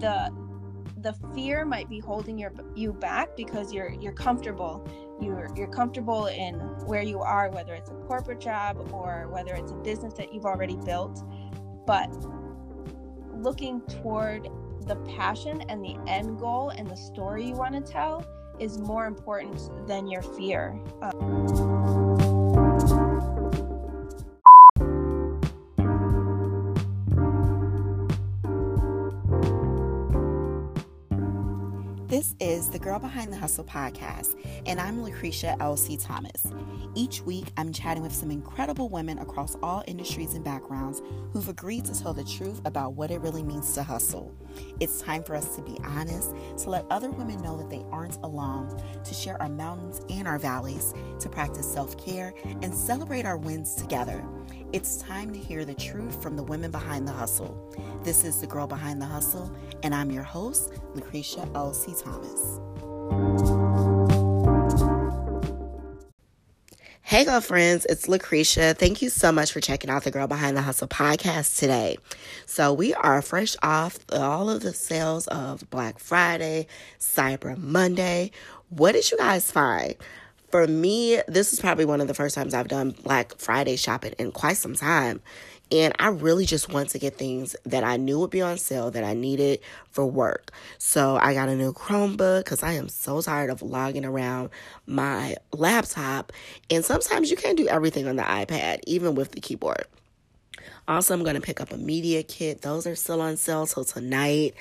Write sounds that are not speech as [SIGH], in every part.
the the fear might be holding your you back because you're you're comfortable. You're you're comfortable in where you are whether it's a corporate job or whether it's a business that you've already built. But looking toward the passion and the end goal and the story you want to tell is more important than your fear. Um, This is the Girl Behind the Hustle podcast, and I'm Lucretia L.C. Thomas. Each week, I'm chatting with some incredible women across all industries and backgrounds who've agreed to tell the truth about what it really means to hustle. It's time for us to be honest, to let other women know that they aren't alone, to share our mountains and our valleys, to practice self care, and celebrate our wins together. It's time to hear the truth from the women behind the hustle. This is The Girl Behind the Hustle, and I'm your host, Lucretia L.C. Thomas. Hey, girlfriends, it's Lucretia. Thank you so much for checking out the Girl Behind the Hustle podcast today. So, we are fresh off all of the sales of Black Friday, Cyber Monday. What did you guys find? For me, this is probably one of the first times I've done Black Friday shopping in quite some time. And I really just want to get things that I knew would be on sale that I needed for work. So I got a new Chromebook because I am so tired of logging around my laptop. And sometimes you can't do everything on the iPad, even with the keyboard. Also, I'm going to pick up a media kit. Those are still on sale till tonight.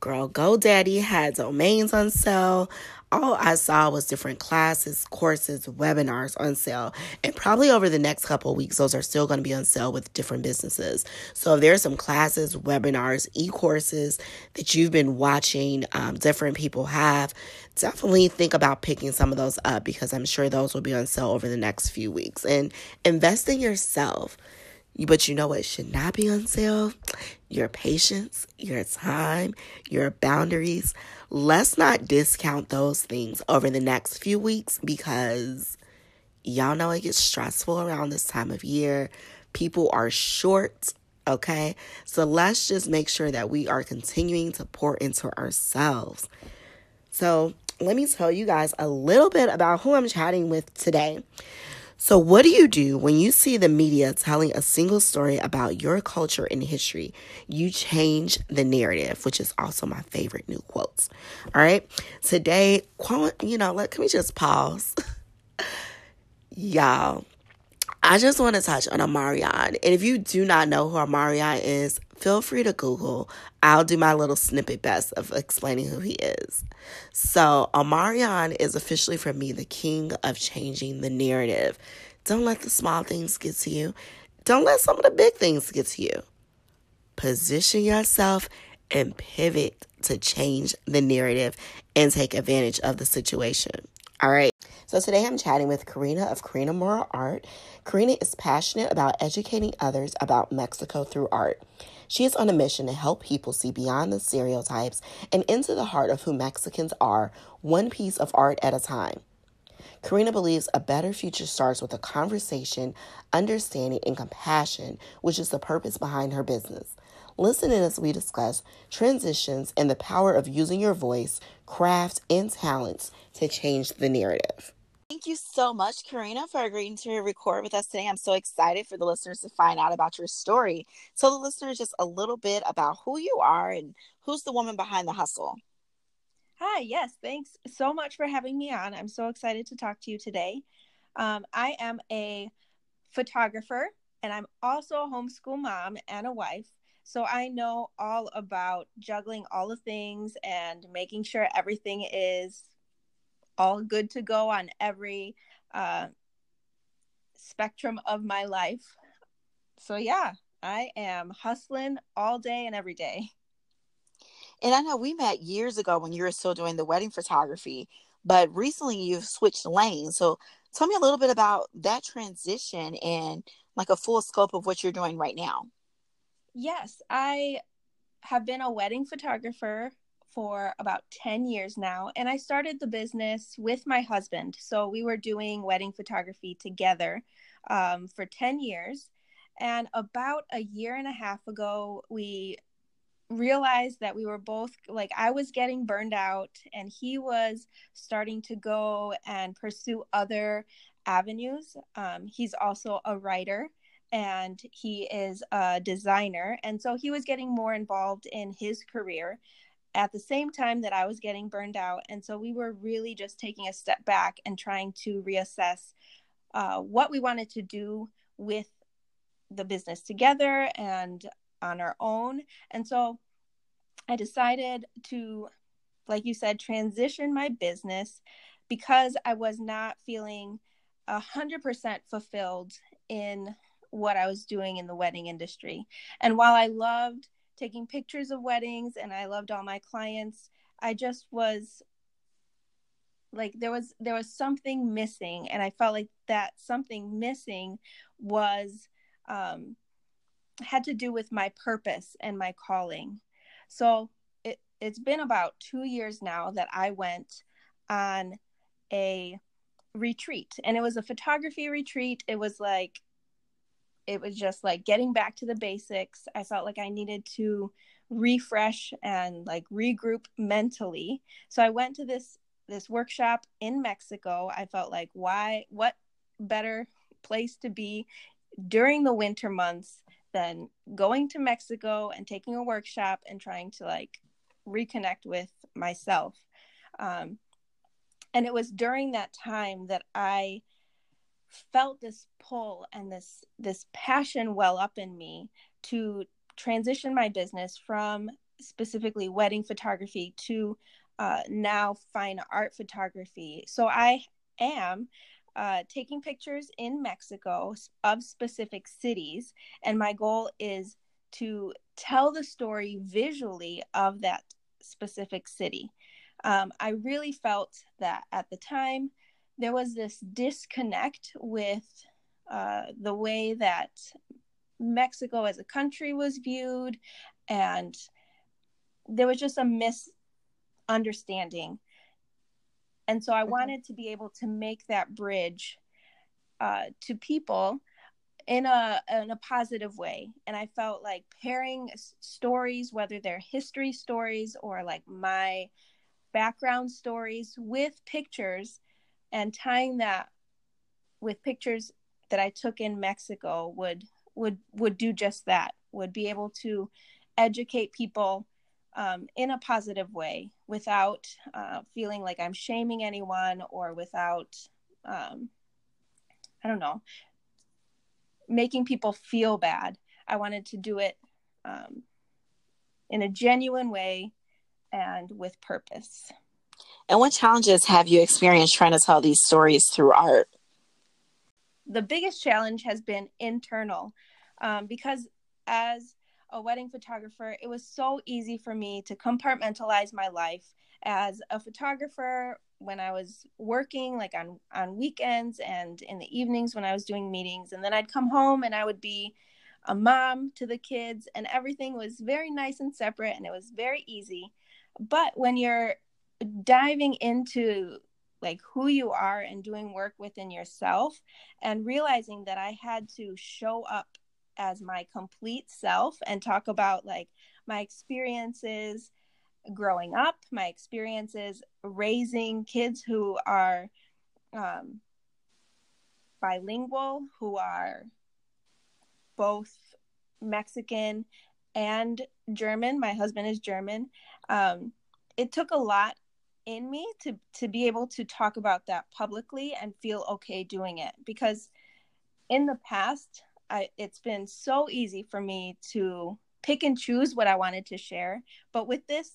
Girl, GoDaddy had domains on sale all I saw was different classes, courses, webinars on sale. And probably over the next couple weeks, those are still going to be on sale with different businesses. So if there's some classes, webinars, e courses that you've been watching, um, different people have, definitely think about picking some of those up because I'm sure those will be on sale over the next few weeks. And invest in yourself. But you know what should not be on sale? Your patience, your time, your boundaries. Let's not discount those things over the next few weeks because y'all know it gets stressful around this time of year. People are short, okay? So let's just make sure that we are continuing to pour into ourselves. So, let me tell you guys a little bit about who I'm chatting with today. So, what do you do when you see the media telling a single story about your culture and history? You change the narrative, which is also my favorite new quotes. All right. Today, you know, let, can we just pause? [LAUGHS] Y'all, I just want to touch on Omarion. And if you do not know who Omarion is, feel free to Google. I'll do my little snippet best of explaining who he is. So, Omarion is officially for me the king of changing the narrative. Don't let the small things get to you. Don't let some of the big things get to you. Position yourself and pivot to change the narrative and take advantage of the situation. All right. So today I'm chatting with Karina of Karina Mora Art. Karina is passionate about educating others about Mexico through art. She is on a mission to help people see beyond the stereotypes and into the heart of who Mexicans are, one piece of art at a time. Karina believes a better future starts with a conversation, understanding, and compassion, which is the purpose behind her business. Listen in as we discuss transitions and the power of using your voice, craft, and talents to change the narrative. Thank you so much, Karina, for agreeing to record with us today. I'm so excited for the listeners to find out about your story. Tell the listeners just a little bit about who you are and who's the woman behind the hustle. Hi, yes, thanks so much for having me on. I'm so excited to talk to you today. Um, I am a photographer and I'm also a homeschool mom and a wife. So I know all about juggling all the things and making sure everything is all good to go on every uh, spectrum of my life. So, yeah, I am hustling all day and every day. And I know we met years ago when you were still doing the wedding photography, but recently you've switched lanes. So, tell me a little bit about that transition and like a full scope of what you're doing right now. Yes, I have been a wedding photographer for about 10 years now, and I started the business with my husband. So we were doing wedding photography together um, for 10 years. And about a year and a half ago, we realized that we were both like I was getting burned out and he was starting to go and pursue other avenues. Um, he's also a writer and he is a designer. And so he was getting more involved in his career at the same time that I was getting burned out. And so we were really just taking a step back and trying to reassess uh, what we wanted to do with the business together and on our own. And so I decided to, like you said, transition my business because I was not feeling a hundred percent fulfilled in what I was doing in the wedding industry. And while I loved taking pictures of weddings and I loved all my clients, I just was like there was there was something missing and I felt like that something missing was um had to do with my purpose and my calling. So it, it's been about two years now that I went on a retreat and it was a photography retreat. It was like, it was just like getting back to the basics. I felt like I needed to refresh and like regroup mentally. So I went to this this workshop in Mexico. I felt like why what better place to be during the winter months than going to Mexico and taking a workshop and trying to like reconnect with myself. Um, and it was during that time that I felt this pull and this this passion well up in me to transition my business from specifically wedding photography to uh, now fine art photography. So I am uh, taking pictures in Mexico of specific cities, and my goal is to tell the story visually of that specific city. Um, I really felt that at the time there was this disconnect with uh, the way that Mexico as a country was viewed, and there was just a misunderstanding and so i mm-hmm. wanted to be able to make that bridge uh, to people in a in a positive way and i felt like pairing stories whether they're history stories or like my background stories with pictures and tying that with pictures that i took in mexico would would would do just that would be able to educate people um, in a positive way without uh, feeling like I'm shaming anyone or without, um, I don't know, making people feel bad. I wanted to do it um, in a genuine way and with purpose. And what challenges have you experienced trying to tell these stories through art? The biggest challenge has been internal um, because as a wedding photographer, it was so easy for me to compartmentalize my life as a photographer when I was working like on on weekends and in the evenings when I was doing meetings and then I'd come home and I would be a mom to the kids and everything was very nice and separate and it was very easy. But when you're diving into like who you are and doing work within yourself and realizing that I had to show up as my complete self and talk about like my experiences growing up, my experiences raising kids who are um, bilingual, who are both Mexican and German. My husband is German. Um, it took a lot in me to to be able to talk about that publicly and feel okay doing it because in the past I, it's been so easy for me to pick and choose what I wanted to share. But with this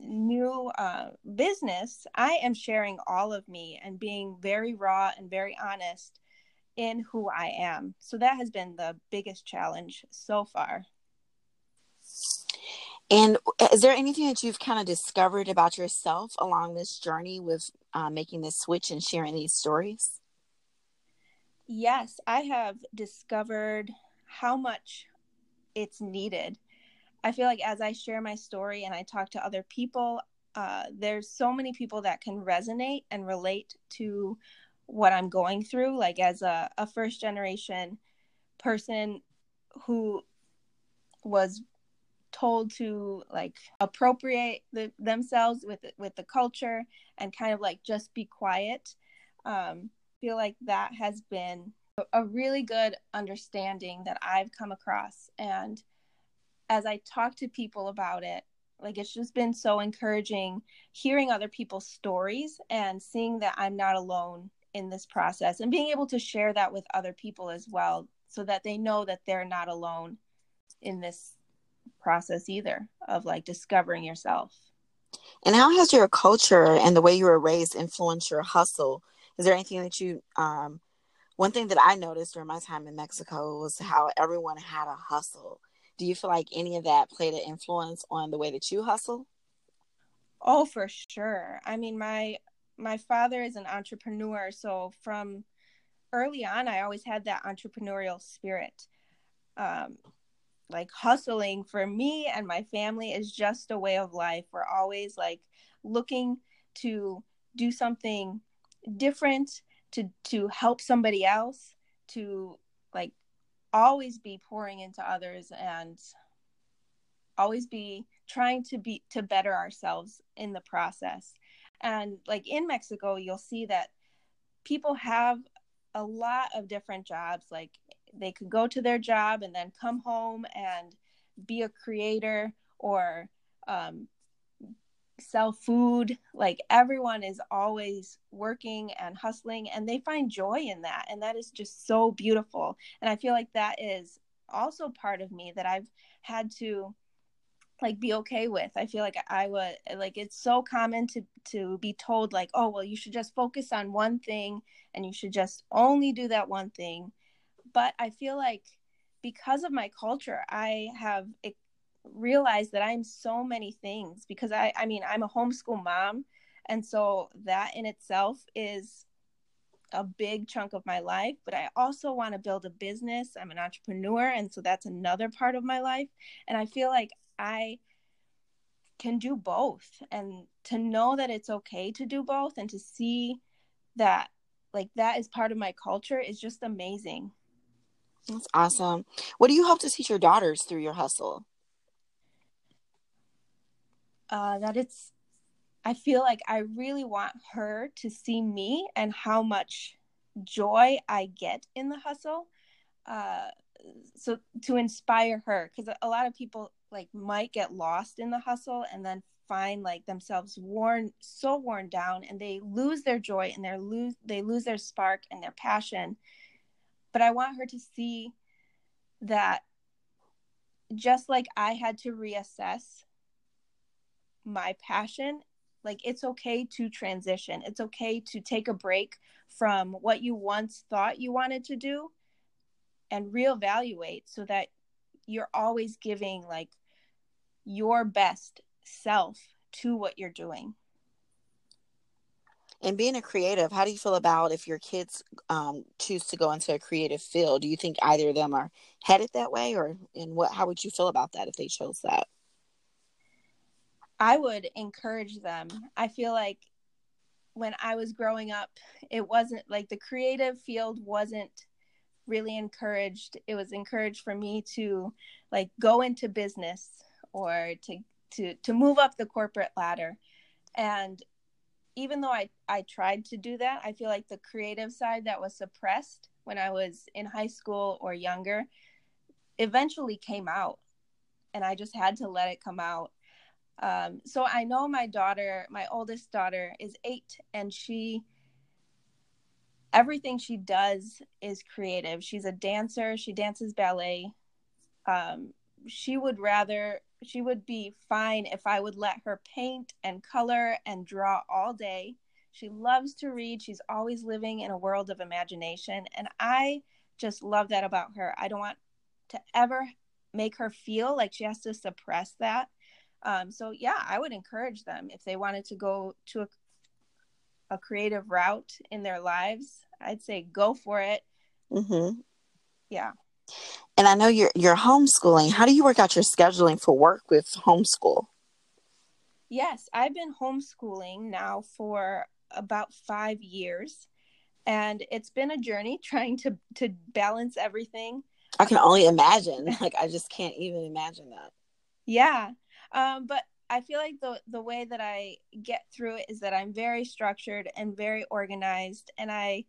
new uh, business, I am sharing all of me and being very raw and very honest in who I am. So that has been the biggest challenge so far. And is there anything that you've kind of discovered about yourself along this journey with uh, making this switch and sharing these stories? Yes, I have discovered how much it's needed. I feel like as I share my story and I talk to other people, uh, there's so many people that can resonate and relate to what I'm going through. Like as a, a first generation person who was told to like appropriate the, themselves with with the culture and kind of like just be quiet um, feel like that has been a really good understanding that I've come across. And as I talk to people about it like it's just been so encouraging hearing other people's stories and seeing that I'm not alone in this process and being able to share that with other people as well so that they know that they're not alone in this process either of like discovering yourself. And how has your culture and the way you were raised influenced your hustle? Is there anything that you um one thing that I noticed during my time in Mexico was how everyone had a hustle. Do you feel like any of that played an influence on the way that you hustle? Oh, for sure. I mean, my my father is an entrepreneur, so from early on, I always had that entrepreneurial spirit. Um, like hustling for me and my family is just a way of life. We're always like looking to do something different, to to help somebody else, to like always be pouring into others and always be trying to be to better ourselves in the process. And like in Mexico, you'll see that people have a lot of different jobs like they could go to their job and then come home and be a creator or um, sell food. Like everyone is always working and hustling and they find joy in that and that is just so beautiful. And i feel like that is also part of me that i've had to like be okay with. I feel like i would like it's so common to to be told like oh well you should just focus on one thing and you should just only do that one thing but i feel like because of my culture i have realized that i'm so many things because i i mean i'm a homeschool mom and so that in itself is a big chunk of my life but i also want to build a business i'm an entrepreneur and so that's another part of my life and i feel like I can do both and to know that it's okay to do both and to see that like that is part of my culture is just amazing. That's awesome. What do you hope to teach your daughters through your hustle? Uh, that it's, I feel like I really want her to see me and how much joy I get in the hustle. Uh, so to inspire her, because a lot of people like might get lost in the hustle and then find like themselves worn so worn down and they lose their joy and they lose they lose their spark and their passion but i want her to see that just like i had to reassess my passion like it's okay to transition it's okay to take a break from what you once thought you wanted to do and reevaluate so that you're always giving like your best self to what you're doing. And being a creative, how do you feel about if your kids um, choose to go into a creative field? Do you think either of them are headed that way, or and what? How would you feel about that if they chose that? I would encourage them. I feel like when I was growing up, it wasn't like the creative field wasn't really encouraged. It was encouraged for me to like go into business or to to to move up the corporate ladder and even though I, I tried to do that, I feel like the creative side that was suppressed when I was in high school or younger eventually came out. And I just had to let it come out. Um, so I know my daughter, my oldest daughter, is eight, and she, everything she does is creative. She's a dancer, she dances ballet. Um, she would rather she would be fine if I would let her paint and color and draw all day. She loves to read. She's always living in a world of imagination. And I just love that about her. I don't want to ever make her feel like she has to suppress that. Um, so, yeah, I would encourage them if they wanted to go to a, a creative route in their lives. I'd say go for it. Mm-hmm. Yeah. And I know you're you're homeschooling. How do you work out your scheduling for work with homeschool? Yes, I've been homeschooling now for about 5 years and it's been a journey trying to to balance everything. I can only imagine. [LAUGHS] Like I just can't even imagine that. Yeah. Um, but I feel like the the way that I get through it is that I'm very structured and very organized and I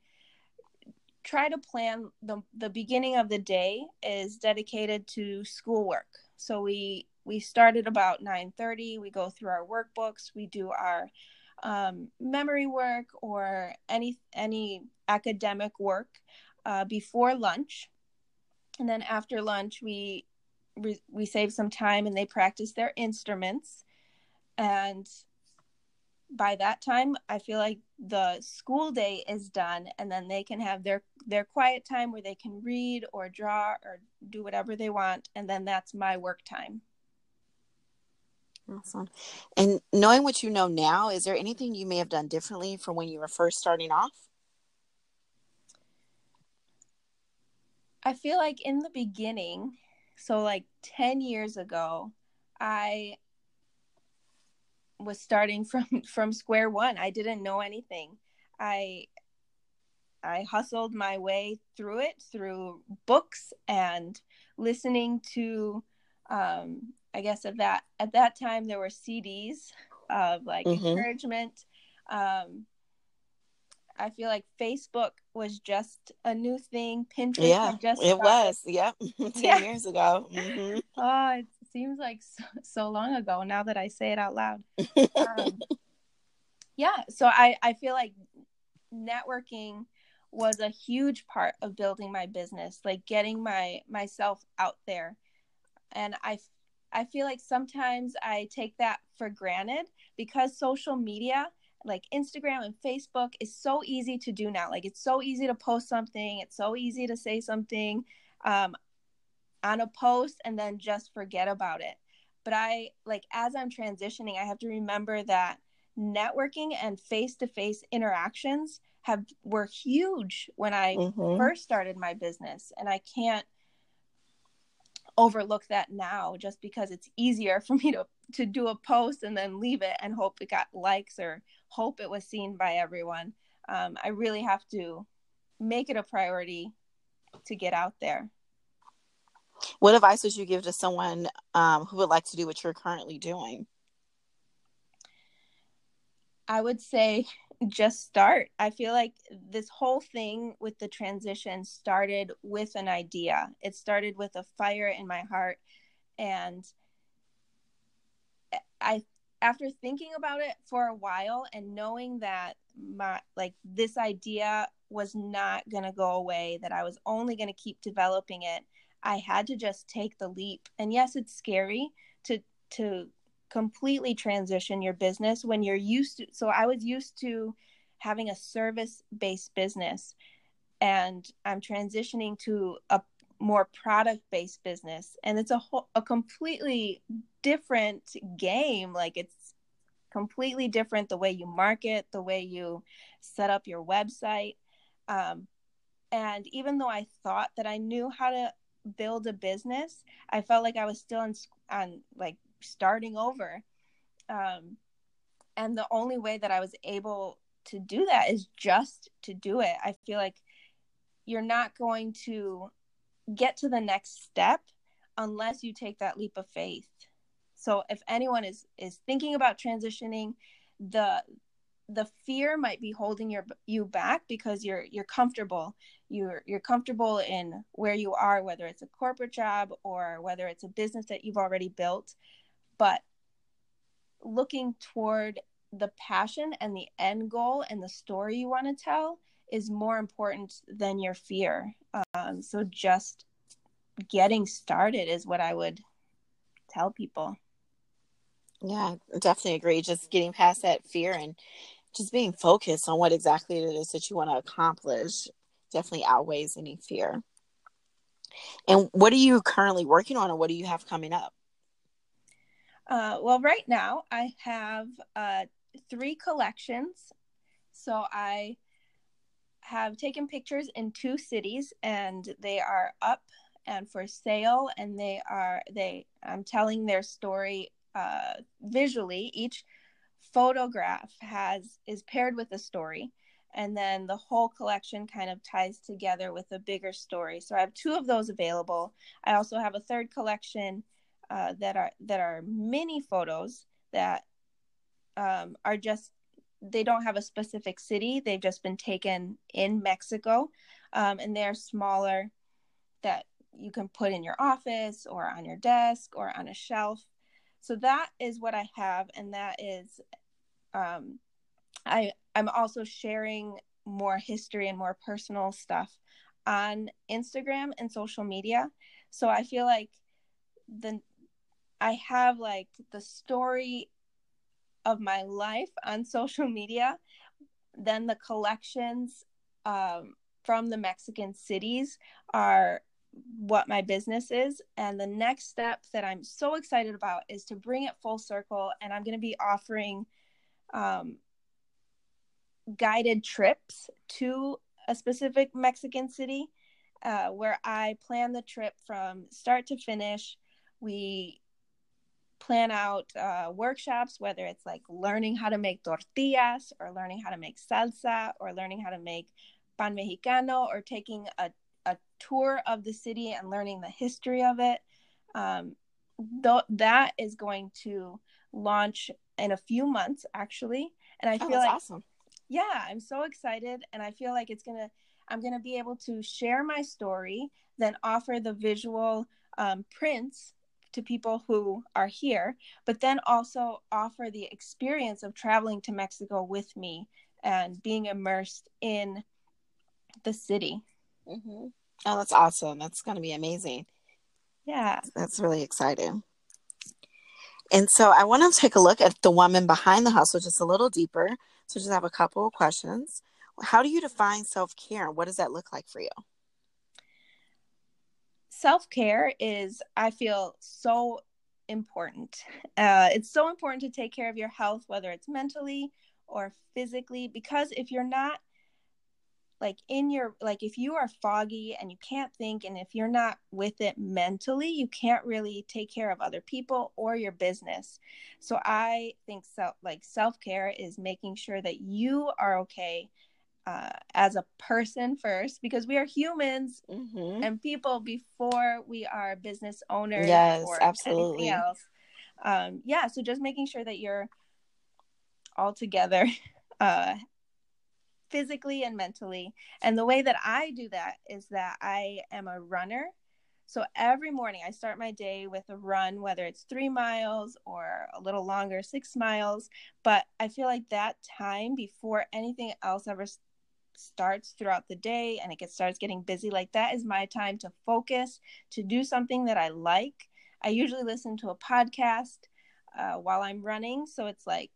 try to plan the the beginning of the day is dedicated to schoolwork. So we we start at about 9:30, we go through our workbooks, we do our um, memory work or any any academic work uh, before lunch. And then after lunch we we save some time and they practice their instruments and by that time i feel like the school day is done and then they can have their their quiet time where they can read or draw or do whatever they want and then that's my work time. Awesome. And knowing what you know now is there anything you may have done differently from when you were first starting off? I feel like in the beginning so like 10 years ago i was starting [LAUGHS] from from square one. I didn't know anything. I i hustled my way through it through books and listening to um i guess at that at that time there were cds of like mm-hmm. encouragement. Um I feel like Facebook was just a new thing. Pinterest yeah, just it was. Yep, [LAUGHS] ten [LAUGHS] yeah. years ago. Mm-hmm. [LAUGHS] Oh, it seems like so, so, long ago now that I say it out loud. um, yeah, so I I feel like networking was a huge part of building my business, like getting my myself out there, and I I feel like sometimes I take that for granted because social media like Instagram and Facebook is so easy to do now. Like it's so easy to post something, it's so easy to say something um, on a post and then just forget about it. But I like as I'm transitioning, I have to remember that networking and face-to-face interactions have were huge when I mm-hmm. first started my business and I can't overlook that now just because it's easier [LAUGHS] for me to to do a post and then leave it and hope it got likes or hope it was seen by everyone. Um, I really have to make it a priority to get out there. What advice would you give to someone um, who would like to do what you're currently doing? I would say [LAUGHS] just start. I feel like this whole thing with the transition started with an idea. It started with a fire in my heart and I after thinking about it for a while and knowing that my like this idea was not going to go away that I was only going to keep developing it, I had to just take the leap. And yes, it's scary to to completely transition your business when you're used to so I was used to having a service based business and I'm transitioning to a more product based business and it's a whole a completely different game like it's completely different the way you market the way you set up your website. Um, and even though i thought that i knew how to build a business i felt like i was still on like starting over. Um, and the only way that i was able to do that is just to do it. I feel like you're not going to get to the next step unless you take that leap of faith so if anyone is is thinking about transitioning the the fear might be holding your you back because you're you're comfortable you're you're comfortable in where you are whether it's a corporate job or whether it's a business that you've already built but looking toward the passion and the end goal and the story you want to tell is more important than your fear. Um, so just getting started is what I would tell people. Yeah, definitely agree. Just getting past that fear and just being focused on what exactly it is that you want to accomplish definitely outweighs any fear. And what are you currently working on, or what do you have coming up? Uh, well, right now I have uh, three collections. So I have taken pictures in two cities and they are up and for sale and they are they i'm telling their story uh, visually each photograph has is paired with a story and then the whole collection kind of ties together with a bigger story so i have two of those available i also have a third collection uh, that are that are mini photos that um, are just they don't have a specific city. They've just been taken in Mexico, um, and they're smaller that you can put in your office or on your desk or on a shelf. So that is what I have, and that is, um, I I'm also sharing more history and more personal stuff on Instagram and social media. So I feel like the I have like the story of my life on [LAUGHS] social media, then the collections um, from the Mexican cities are what my business is. And the next step that I'm so excited about is to bring it full circle. And I'm going to be offering um, guided trips to a specific Mexican city uh, where I plan the trip from start to finish. We plan out uh, workshops, whether it's like learning how to make tortillas or learning how to make salsa or learning how to make pan mexicano or taking a, a tour of the city and learning the history of it. Um, th- that is going to launch in a few months, actually. And I oh, feel like, awesome. yeah, I'm so excited. And I feel like it's going to, I'm going to be able to share my story, then offer the visual um, prints to people who are here, but then also offer the experience of traveling to Mexico with me and being immersed in the city. Mm-hmm. Oh, that's awesome. That's going to be amazing. Yeah. That's really exciting. And so I want to take a look at the woman behind the hustle just a little deeper. So just have a couple of questions. How do you define self care? What does that look like for you? self care is, I feel, so important. Uh, it's so important to take care of your health, whether it's mentally or physically, because if you're not like in your like if you are foggy and you can't think and if you're not with it mentally you can't really take care of other people or your business. So i think self like self-care is making sure that you are okay uh, as a person first because we are humans mm-hmm. and people before we are business owners yes or absolutely. anything else. Um, yeah so just making sure that you're all together [LAUGHS] uh, physically and mentally. And the way that i do that is that i am a runner. So every morning I start my day with a run, whether it's three miles or a little longer, six miles. But I feel like that time before anything else ever starts throughout the day and it gets starts getting busy like that is my time to focus to do something that i like. I usually listen to a podcast uh, while i'm running. So it's like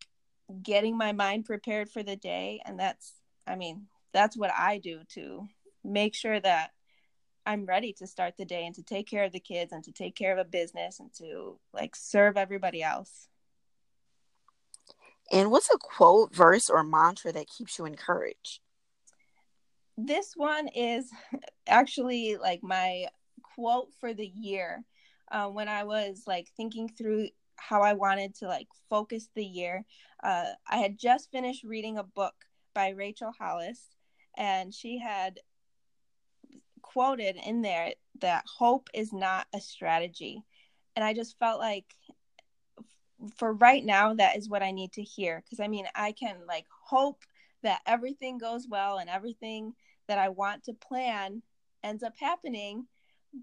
getting my mind prepared for the day and that's i mean that's what i do to make sure that i'm ready to start the day and to take care of the kids and to take care of a business and to like serve everybody else and what's a quote verse or mantra that keeps you encouraged this one is [LAUGHS] actually like my quote for the year uh, when I was like thinking through how I wanted to like focus the year. Uh, I had just finished reading a book by Rachel Hollis, and she had quoted in there that hope is not a strategy. And I just felt like for right now, that is what I need to hear. Because I mean, I can like hope that everything goes well and everything that I want to plan ends up happening.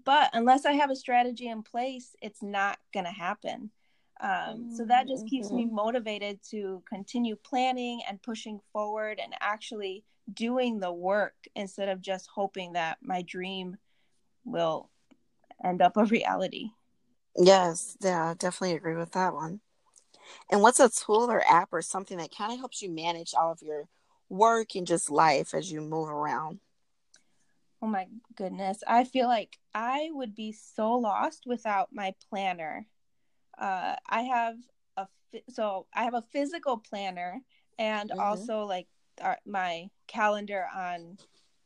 But unless I have a strategy in place, it's not going to happen. Um, so that just keeps me mm-hmm. motivated to continue planning and pushing forward and actually doing the work instead of just hoping that my dream will end up a [LAUGHS] reality. Yes, yeah, definitely agree with that one. And what's a tool or app or something that kind of helps you manage all of your work and just life as you move around? Oh my goodness. I feel like I would be so lost without my planner. Uh, I have a so I have a physical planner and mm-hmm. also like our, my calendar on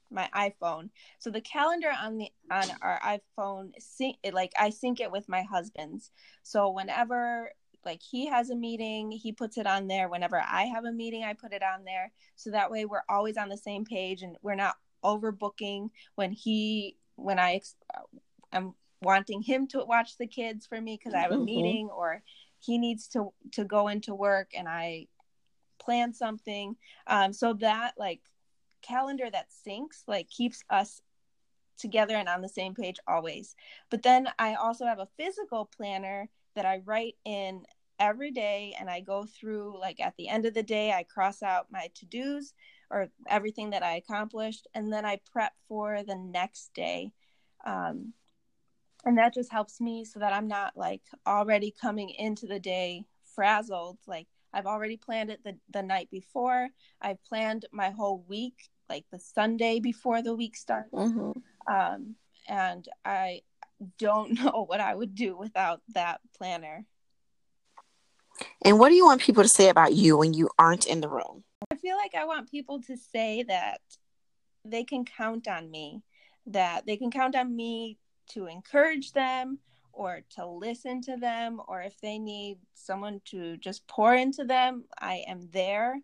my iPhone. So the calendar on the on our iPhone sync it like I sync it with my husband's. So whenever like he has a meeting he puts it on there whenever i have a meeting i put it on there so that way we're always on the same page and we're not overbooking when he when i i'm wanting him to watch the kids for me because I have a Mhm. meeting or he needs to to go into work and I plan something. Um, so that like calendar that syncs like keeps us together and on the same page always. But then I also have a physical planner that I write in every day and I go through like at the end of the day I cross out my to-dos or everything that I accomplished and then I prep for the next day. Um, and that just helps me so that I'm not like already coming into the day frazzled like I've already planned it the, the night before. I've planned my whole week like the Sunday before the week starts Mm-hmm. um, and I don't [LAUGHS] know what I would do without that planner. And what do you want people to say about you when you aren't in the room? I feel like I want people to say that they can count on me, that they can count on me to encourage them or to listen to them, or if they need someone to just pour into them, I am there.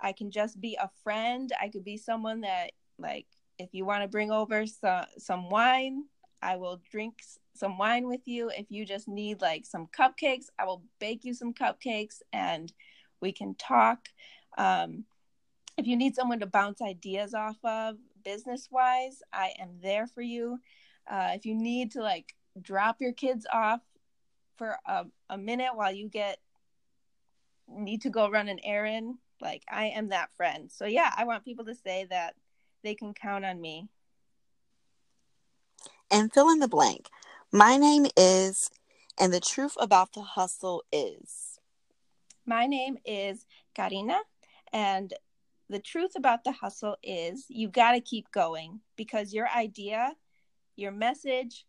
I can just be a friend. I could be someone that, like, if you want to bring over some, some wine, I will drink some wine with you. If you just need like some cupcakes, I will bake you some cupcakes and we can talk. Um, if you need someone to bounce ideas off of business wise, I am there for you. Uh, if you need to like drop your kids off for a, a minute while you get need to go run an errand, like I am that friend. So yeah, I want people to say that they can count on me. And fill in the blank. My name is, and the truth about the hustle is. My name is Karina, and the truth about the hustle is you got to keep going because your idea, your message,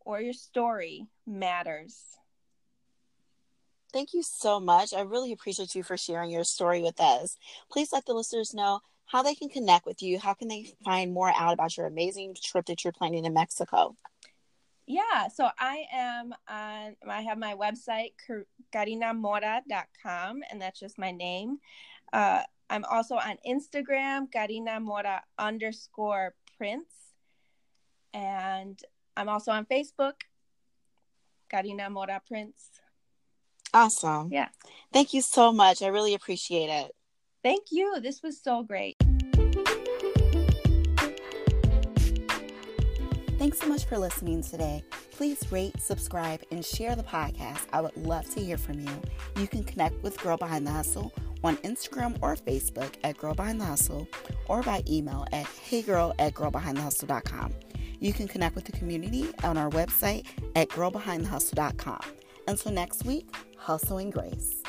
or your story matters. Thank you so much. I really appreciate you for sharing your story with us. Please let the listeners know how they can connect with you. How can they find more out about your amazing trip that you're planning in Mexico? Yeah, so I am on, I have my website, karinamora.com, and that's just my name. Uh, I'm also on Instagram, Karina Mora underscore Prince. And I'm also on Facebook, Karina Mora Prince. Awesome. Yeah. Thank you so much. I really appreciate it. Thank you. This was so great. Thanks so much for listening today. Please rate, subscribe, and share the podcast. I would love to hear from you. You can connect with Girl Behind the Hustle on Instagram or Facebook at Girl Behind the Hustle or by email at heygirl at girlbehindthehustle.com. You can connect with the community on our website at girlbehindthehustle.com. Until next week, hustle and grace.